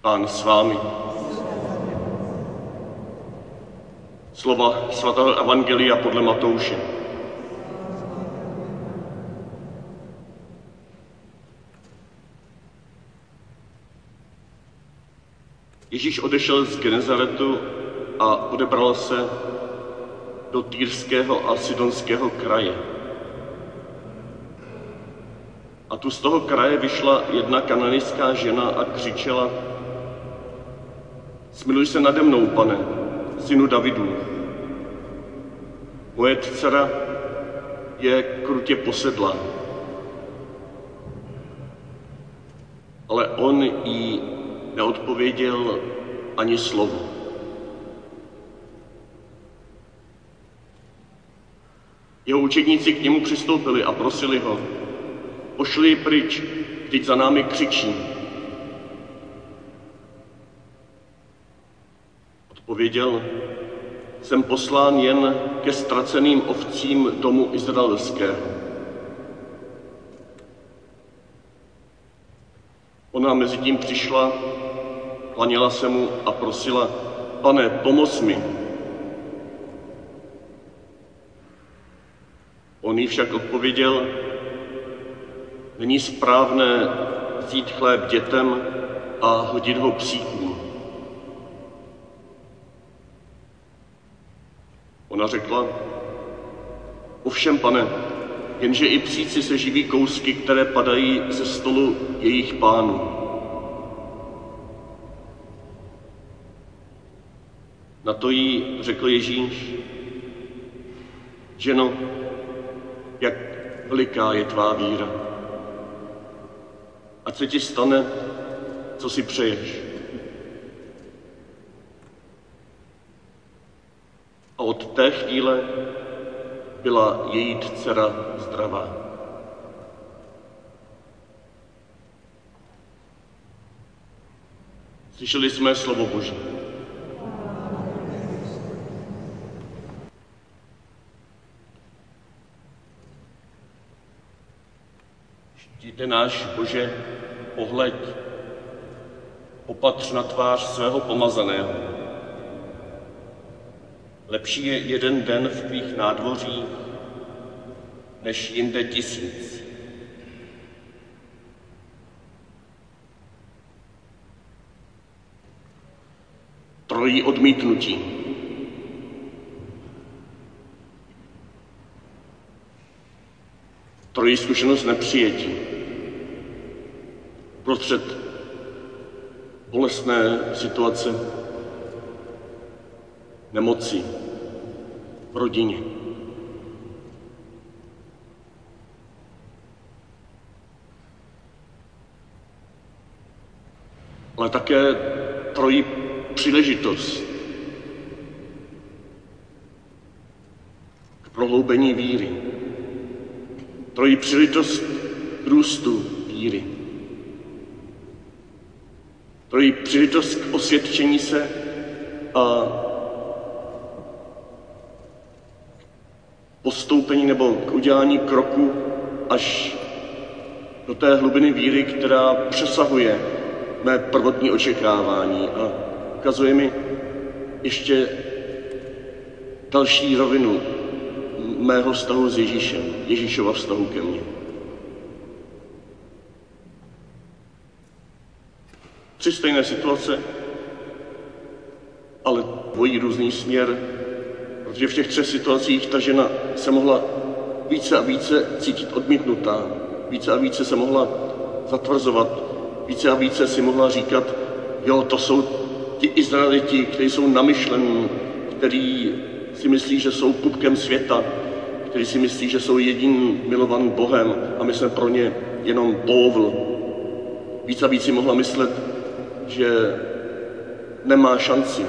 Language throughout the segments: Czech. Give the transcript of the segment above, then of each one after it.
Pán s vámi. Slova svatého Evangelia podle Matouše. Ježíš odešel z Genezaretu a odebral se do Týrského a Sidonského kraje. A tu z toho kraje vyšla jedna kananejská žena a křičela, Smiluj se nade mnou, pane, synu Davidu. Moje dcera je krutě posedlá. Ale on jí neodpověděl ani slovo. Jeho učedníci k němu přistoupili a prosili ho, pošli ji pryč, teď za námi křičí. Odpověděl, jsem poslán jen ke ztraceným ovcím domu izraelského. Ona mezi tím přišla, klaněla se mu a prosila, pane, pomoz mi. On jí však odpověděl, není správné vzít chléb dětem a hodit ho psíkům. Řekla, ovšem pane, jenže i psíci se živí kousky, které padají ze stolu jejich pánů. Na to jí řekl Ježíš, ženo, jak veliká je tvá víra. Ať se ti stane, co si přeješ. A od té chvíle byla její dcera zdravá. Slyšeli jsme slovo Boží. Štíte náš Bože, pohleď, opatř na tvář svého pomazaného. Lepší je jeden den v tvých nádvoří, než jinde tisíc. Trojí odmítnutí. Trojí zkušenost nepřijetí. Prostřed bolestné situace nemoci v rodině. Ale také trojí příležitost k prohloubení víry. Trojí příležitost k růstu víry. Trojí příležitost k osvědčení se a postoupení nebo k udělání kroku až do té hlubiny víry, která přesahuje mé prvotní očekávání a ukazuje mi ještě další rovinu mého vztahu s Ježíšem, Ježíšova vztahu ke mně. Tři stejné situace, ale dvojí různý směr, protože v těch třech situacích ta žena se mohla více a více cítit odmítnutá, více a více se mohla zatvrzovat, více a více si mohla říkat, jo, to jsou ti Izraeliti, kteří jsou namyšlení, kteří si myslí, že jsou pupkem světa, kteří si myslí, že jsou jediným milovaným Bohem a my jsme pro ně jenom povl. Víc a víc si mohla myslet, že nemá šanci,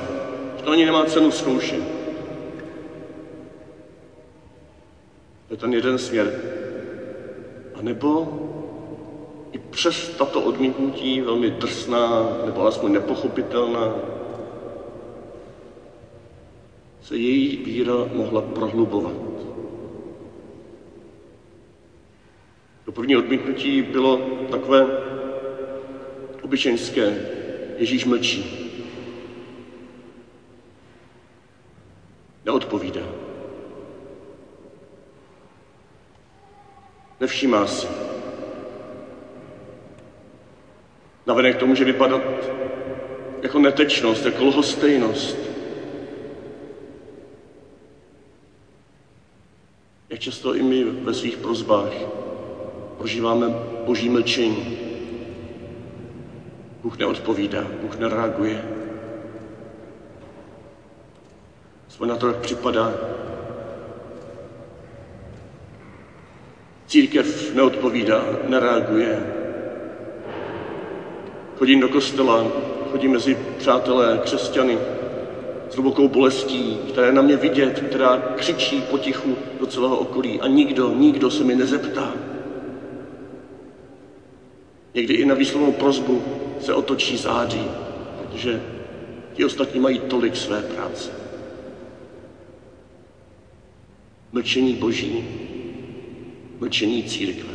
že to ani nemá cenu zkoušet. Je ten jeden směr. A nebo i přes tato odmítnutí velmi drsná nebo alespoň nepochopitelná se její víra mohla prohlubovat. To první odmítnutí bylo takové obyčejské. Ježíš mlčí. Neodpovídá. Nevšímá si. Navenek to může vypadat jako netečnost, jako lhostejnost. Jak často i my ve svých prozbách prožíváme boží mlčení. Bůh neodpovídá, Bůh nereaguje. Jsme na to, jak připadá. Církev neodpovídá, nereaguje. Chodím do kostela, chodím mezi přátelé, křesťany s hlubokou bolestí, která je na mě vidět, která křičí potichu do celého okolí a nikdo, nikdo se mi nezeptá. Někdy i na výslovnou prozbu se otočí září, protože ti ostatní mají tolik své práce. Mlčení Boží, mlčení církve.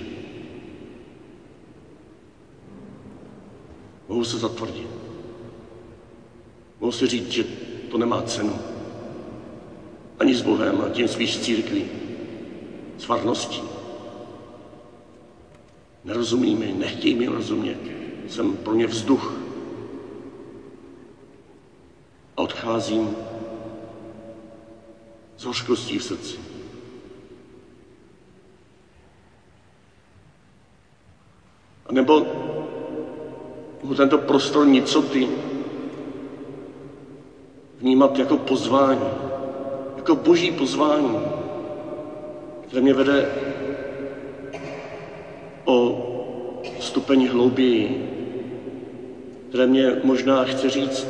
Mohu se zatvrdit. Mohu si říct, že to nemá cenu. Ani s Bohem, a tím spíš s církví, s farností. Nerozumí mi, nechtějí mi rozumět. Jsem pro ně vzduch. A odcházím s hořkostí v srdci. Nebo mohu tento prostor nicoty vnímat jako pozvání, jako boží pozvání, které mě vede o stupeň hlouběji, které mě možná chce říct,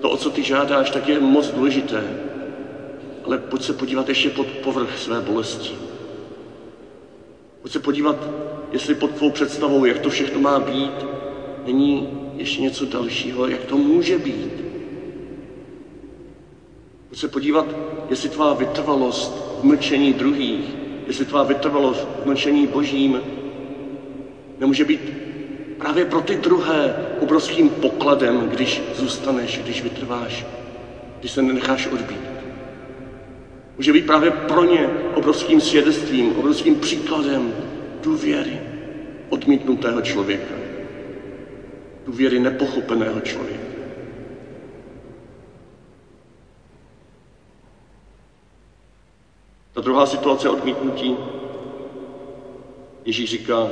to, o co ty žádáš, tak je moc důležité, ale pojď se podívat ještě pod povrch své bolesti. Pojď se podívat, jestli pod tvou představou, jak to všechno má být, není ještě něco dalšího, jak to může být. Pojď se podívat, jestli tvá vytrvalost v mlčení druhých, jestli tvá vytrvalost v mlčení božím nemůže být právě pro ty druhé obrovským pokladem, když zůstaneš, když vytrváš, když se nenecháš odbít. Může být právě pro ně obrovským svědectvím, obrovským příkladem důvěry odmítnutého člověka důvěry nepochopeného člověka. Ta druhá situace odmítnutí, Ježíš říká,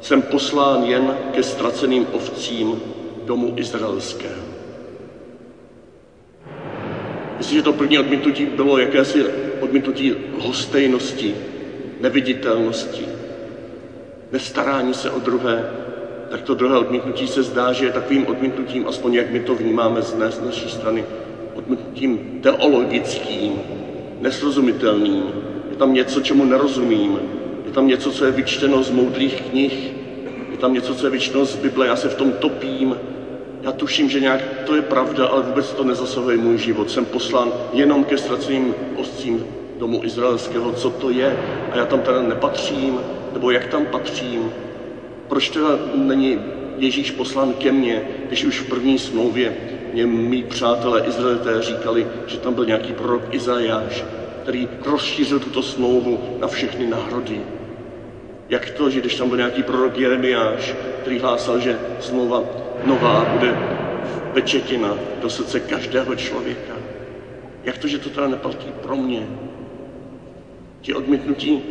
jsem poslán jen ke ztraceným ovcím domu izraelského. Jestliže to první odmítnutí bylo jakési odmítnutí hostejnosti, neviditelnosti, nestarání se o druhé, tak to druhé odmítnutí se zdá, že je takovým odmítnutím, aspoň jak my to vnímáme z, z naší strany, odmítnutím teologickým, nesrozumitelným. Je tam něco, čemu nerozumím. Je tam něco, co je vyčteno z moudrých knih. Je tam něco, co je vyčteno z Bible. Já se v tom topím. Já tuším, že nějak to je pravda, ale vůbec to nezasahuje můj život. Jsem poslán jenom ke ztraceným ostcím domu izraelského, co to je. A já tam teda nepatřím, nebo jak tam patřím. Proč teda není Ježíš poslán ke mně, když už v první smlouvě mě mý přátelé Izraelité říkali, že tam byl nějaký prorok Izajáš, který rozšířil tuto smlouvu na všechny národy. Jak to, že když tam byl nějaký prorok Jeremiáš, který hlásal, že smlouva nová bude pečetina do srdce každého člověka. Jak to, že to teda neplatí pro mě? Ti odmítnutí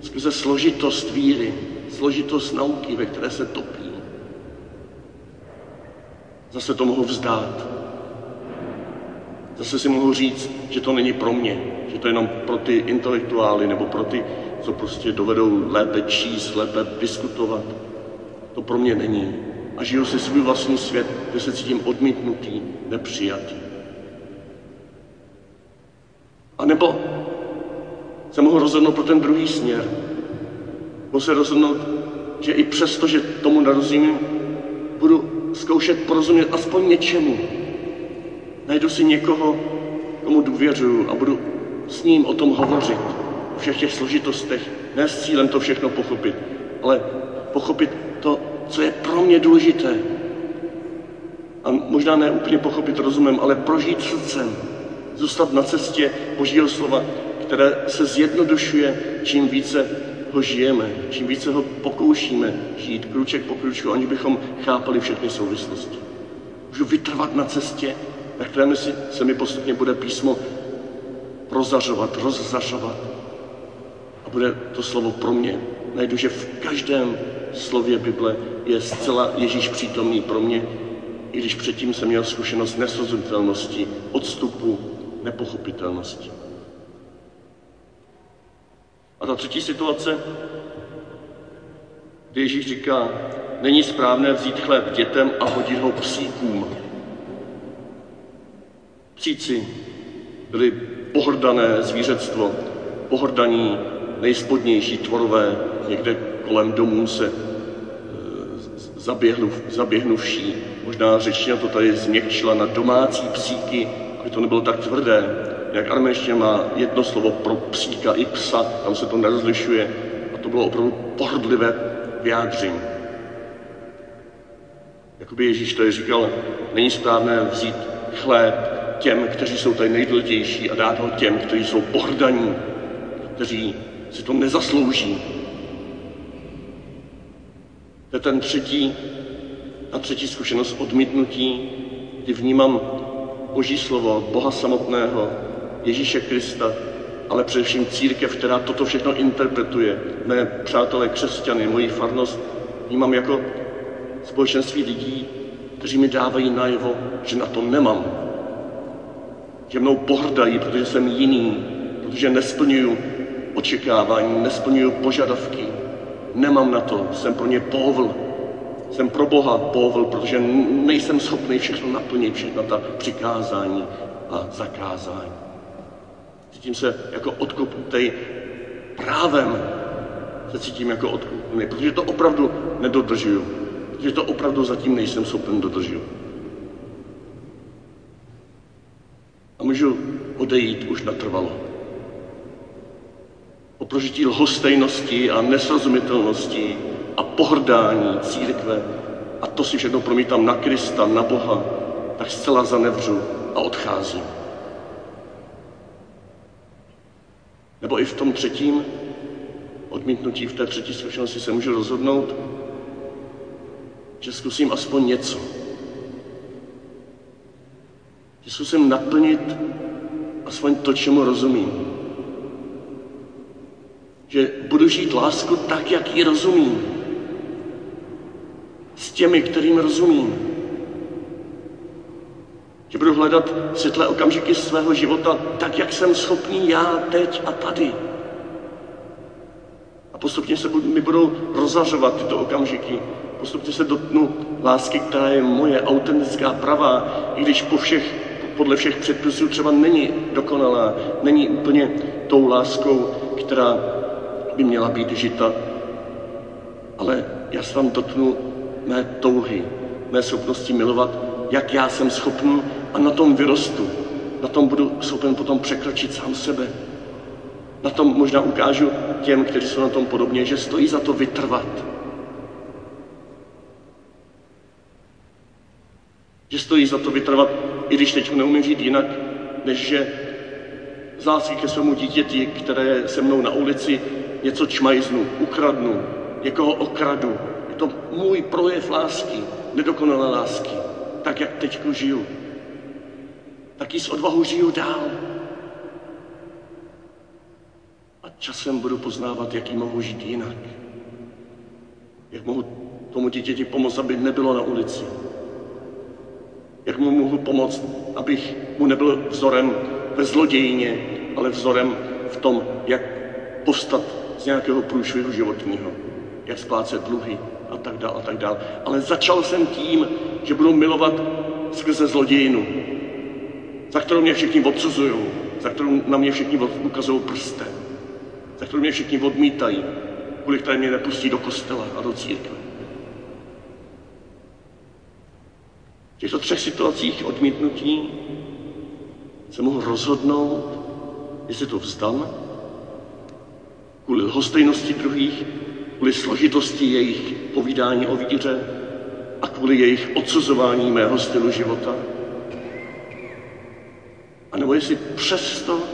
skrze složitost víry, složitost nauky, ve které se topí. Zase to mohu vzdát. Zase si mohu říct, že to není pro mě, že to je jenom pro ty intelektuály nebo pro ty, co prostě dovedou lépe číst, lépe diskutovat. To pro mě není. A žiju si svůj vlastní svět, kde se cítím odmítnutý, nepřijatý. A nebo se mohu rozhodnout pro ten druhý směr. Mohu se rozhodnout, že i přesto, že tomu nerozumím, budu zkoušet porozumět aspoň něčemu. Najdu si někoho, komu důvěřuju a budu s ním o tom hovořit. O všech těch složitostech. Ne s cílem to všechno pochopit, ale pochopit to, co je pro mě důležité. A možná ne úplně pochopit rozumem, ale prožít srdcem. Zůstat na cestě Božího slova, které se zjednodušuje, čím více ho žijeme, čím více ho pokoušíme žít kruček po kručku, aniž bychom chápali všechny souvislosti. Můžu vytrvat na cestě, na kterém si, se mi postupně bude písmo prozařovat, rozzařovat. A bude to slovo pro mě. Najdu, že v každém slově Bible je zcela Ježíš přítomný pro mě, i když předtím jsem měl zkušenost nesrozumitelnosti, odstupu, nepochopitelnosti. A ta třetí situace, kdy Ježíš říká, není správné vzít chléb dětem a hodit ho psíkům. Psíci byli pohrdané zvířectvo, pohrdaní nejspodnější tvorové, někde kolem domů se e, zaběhnu, zaběhnuvší. Možná řečtina to tady změkčila na domácí psíky, aby to nebylo tak tvrdé jak arménština má jedno slovo pro psíka i psa, tam se to nerozlišuje. A to bylo opravdu pohodlivé vyjádření. Jakoby Ježíš to je říkal, není správné vzít chléb těm, kteří jsou tady nejdůležitější a dát ho těm, kteří jsou pohrdaní, kteří si to nezaslouží. To je ten třetí, a třetí zkušenost odmítnutí, kdy vnímám Boží slovo, Boha samotného, Ježíše Krista, ale především církev, která toto všechno interpretuje. Mé přátelé křesťany, moji farnost vnímám jako společenství lidí, kteří mi dávají najevo, že na to nemám. Že mnou pohrdají, protože jsem jiný, protože nesplňuju očekávání, nesplňuju požadavky. Nemám na to, jsem pro ně povl. Jsem pro Boha povl, protože nejsem schopný všechno naplnit, všechna ta přikázání a zakázání. Cítím se jako odkopnutý právem. Se cítím jako odkopnutý, protože to opravdu nedodržuju. Protože to opravdu zatím nejsem schopen dodržet. A můžu odejít už natrvalo. O prožití lhostejnosti a nesrozumitelnosti a pohrdání církve a to si všechno promítám na Krista, na Boha, tak zcela zanevřu a odcházím. Nebo i v tom třetím odmítnutí, v té třetí zkušenosti se můžu rozhodnout, že zkusím aspoň něco. Že zkusím naplnit aspoň to, čemu rozumím. Že budu žít lásku tak, jak ji rozumím. S těmi, kterým rozumím. Že budu hledat světlé okamžiky svého života tak, jak jsem schopný já teď a tady. A postupně se mi budou rozařovat tyto okamžiky. Postupně se dotknu lásky, která je moje, autentická, pravá, i když po všech, podle všech předpisů třeba není dokonalá, není úplně tou láskou, která by měla být žita. Ale já se vám dotknu mé touhy, mé schopnosti milovat, jak já jsem schopný a na tom vyrostu. Na tom budu schopen potom překročit sám sebe. Na tom možná ukážu těm, kteří jsou na tom podobně, že stojí za to vytrvat. Že stojí za to vytrvat, i když teď neumím žít jinak, než že z lásky ke svému dítěti, které se mnou na ulici něco čmajznu, ukradnu, někoho okradu. Je to můj projev lásky, nedokonalé lásky, tak jak teď žiju taky s odvahou žiju dál. A časem budu poznávat, jaký mohu žít jinak. Jak mohu tomu dítěti pomoct, aby nebylo na ulici. Jak mu mohu pomoct, abych mu nebyl vzorem ve zlodějině, ale vzorem v tom, jak povstat z nějakého průšvihu životního, jak splácet dluhy a tak dále a tak dále. Ale začal jsem tím, že budu milovat skrze zlodějinu, za kterou mě všichni odsuzují, za kterou na mě všichni ukazují prstem, za kterou mě všichni odmítají, kvůli které mě nepustí do kostela a do církve. V těchto třech situacích odmítnutí se mohu rozhodnout, jestli to vzdám, kvůli lhostejnosti druhých, kvůli složitosti jejich povídání o víře a kvůli jejich odsuzování mého stylu života. A nebo jestli přesto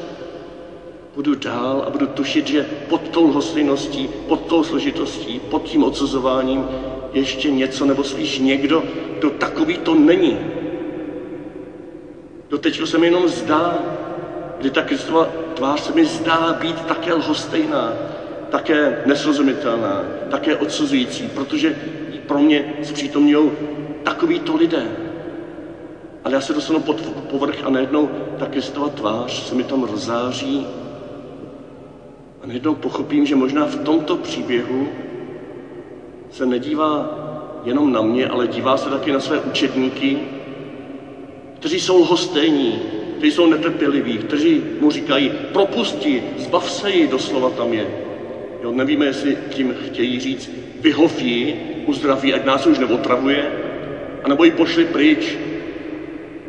budu dál a budu tušit, že pod tou lhostejností, pod tou složitostí, pod tím odsuzováním ještě něco, nebo spíš někdo, kdo takový to není. Do teď se mi jenom zdá, kdy ta Kristova tvář se mi zdá být také lhostejná, také nesrozumitelná, také odsuzující, protože pro mě zpřítomňují takovýto lidé. Ale já se dostanu pod povrch a najednou ta Kristova tvář se mi tam rozáří a najednou pochopím, že možná v tomto příběhu se nedívá jenom na mě, ale dívá se taky na své učedníky, kteří jsou lhostejní, kteří jsou netrpěliví, kteří mu říkají, propusti, zbav se ji, doslova tam je. Jo, nevíme, jestli tím chtějí říct, vyhov ji, uzdraví, ať nás už neotravuje, anebo ji pošli pryč,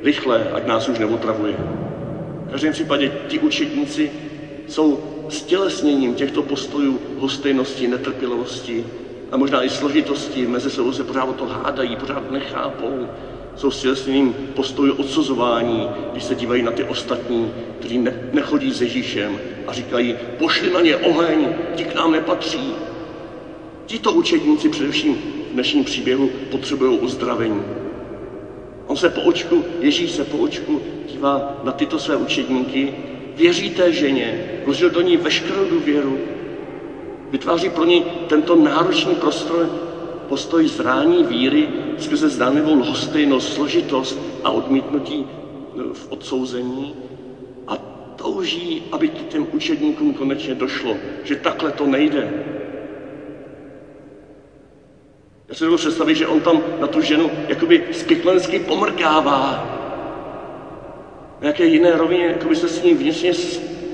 rychle, ať nás už neotravuje. V každém případě ti učedníci jsou stělesněním těchto postojů hostejnosti, netrpělivosti a možná i složitosti. Mezi sebou se pořád o to hádají, pořád nechápou. Jsou stělesněním postojů odsuzování, když se dívají na ty ostatní, kteří ne, nechodí s Ježíšem a říkají, pošli na ně oheň, ti k nám nepatří. Tito učedníci především v dnešním příběhu potřebují uzdravení. On se po očku, Ježíš se po očku dívá na tyto své učedníky věří té ženě, vložil do ní veškerou důvěru, vytváří pro ní tento náročný prostor, postoj zrání víry skrze zdánlivou lhostejnost, složitost a odmítnutí no, v odsouzení a touží, aby těm učedníkům konečně došlo, že takhle to nejde. Já si představit, že on tam na tu ženu jakoby spiklensky pomrkává, nějaké jiné rovině, jako by se s ním vnitřně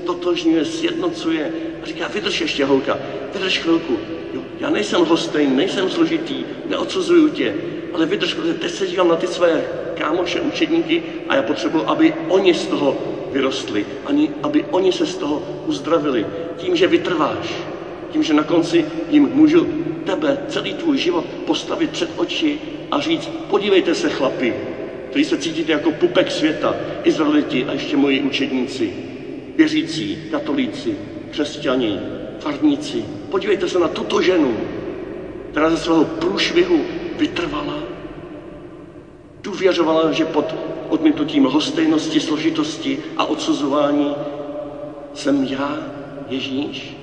totožňuje, sjednocuje a říká, vydrž ještě holka, vydrž chvilku. Jo, já nejsem hostejn, nejsem složitý, neodsuzuju tě, ale vydrž, protože teď se dívám na ty své kámoše, učedníky a já potřebuji, aby oni z toho vyrostli, ani aby oni se z toho uzdravili. Tím, že vytrváš, tím, že na konci jim můžu tebe, celý tvůj život postavit před oči a říct, podívejte se chlapi, který se cítíte jako pupek světa, Izraeliti a ještě moji učedníci, věřící, katolíci, křesťani, farníci. Podívejte se na tuto ženu, která ze svého průšvihu vytrvala, důvěřovala, že pod odmítnutím hostejnosti, složitosti a odsuzování jsem já, Ježíš,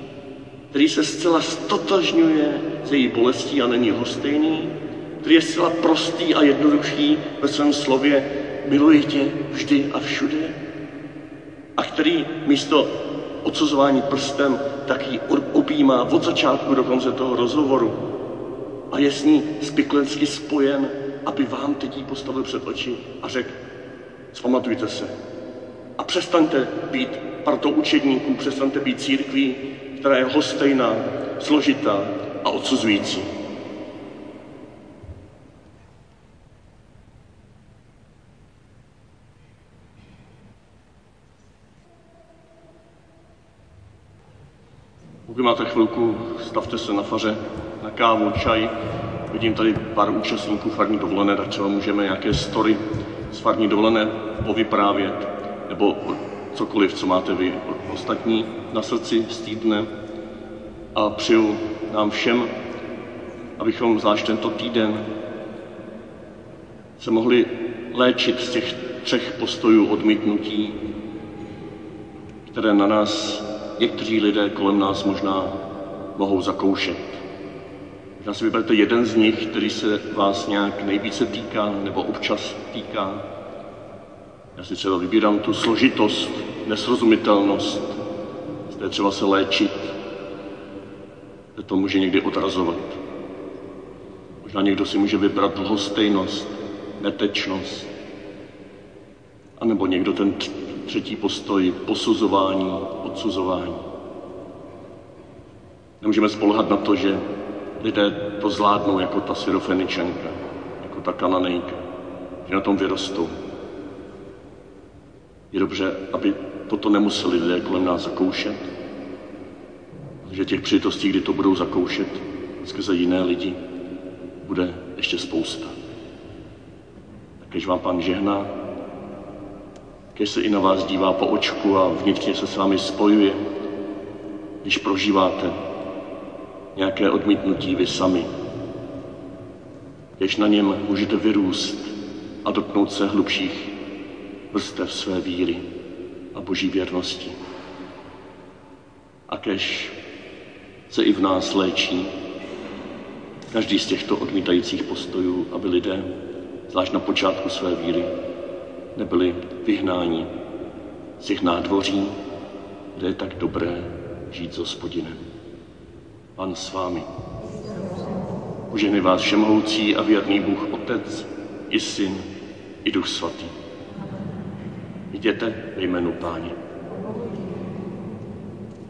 který se zcela stotožňuje se její bolestí a není hostejný, který je zcela prostý a jednoduchý ve svém slově miluji tě vždy a všude a který místo odsuzování prstem taky objímá od začátku do konce toho rozhovoru a je s ní spiklensky spojen, aby vám teď jí postavil před oči a řekl, zpamatujte se a přestaňte být partou učedníků, přestaňte být církví, která je hostejná, složitá a odsuzující. Pokud máte chvilku, stavte se na faře, na kávu, čaj. Vidím tady pár účastníků farní dovolené, tak třeba můžeme nějaké story z farní dovolené povyprávět, nebo cokoliv, co máte vy ostatní na srdci z týdne. A přeju nám všem, abychom zvlášť tento týden se mohli léčit z těch třech postojů odmítnutí, které na nás někteří lidé kolem nás možná mohou zakoušet. Možná si vyberte jeden z nich, který se vás nějak nejvíce týká nebo občas týká. Já si třeba vybírám tu složitost, nesrozumitelnost, z té třeba se léčit, to může někdy odrazovat. Možná někdo si může vybrat lhostejnost, netečnost, a nebo někdo ten třetí postoj posuzování, odsuzování. Nemůžeme spolehat na to, že lidé to zvládnou jako ta syrofeničenka, jako ta kananejka, že na tom vyrostou. Je dobře, aby toto nemuseli lidé kolem nás zakoušet, že těch přijitostí, kdy to budou zakoušet skrze jiné lidi, bude ještě spousta. Takéž vám pan žehná, kež se i na vás dívá po očku a vnitřně se s vámi spojuje, když prožíváte nějaké odmítnutí vy sami. Kež na něm můžete vyrůst a dotknout se hlubších vrstev své víry a boží věrnosti. A kež se i v nás léčí každý z těchto odmítajících postojů, aby lidé, zvlášť na počátku své víry, nebyli vyhnáni z těch nádvoří, kde je tak dobré žít s hospodinem. Pan s vámi. Požehnej vás všemohoucí a věrný Bůh Otec i Syn i Duch Svatý. Jděte ve jménu Páně.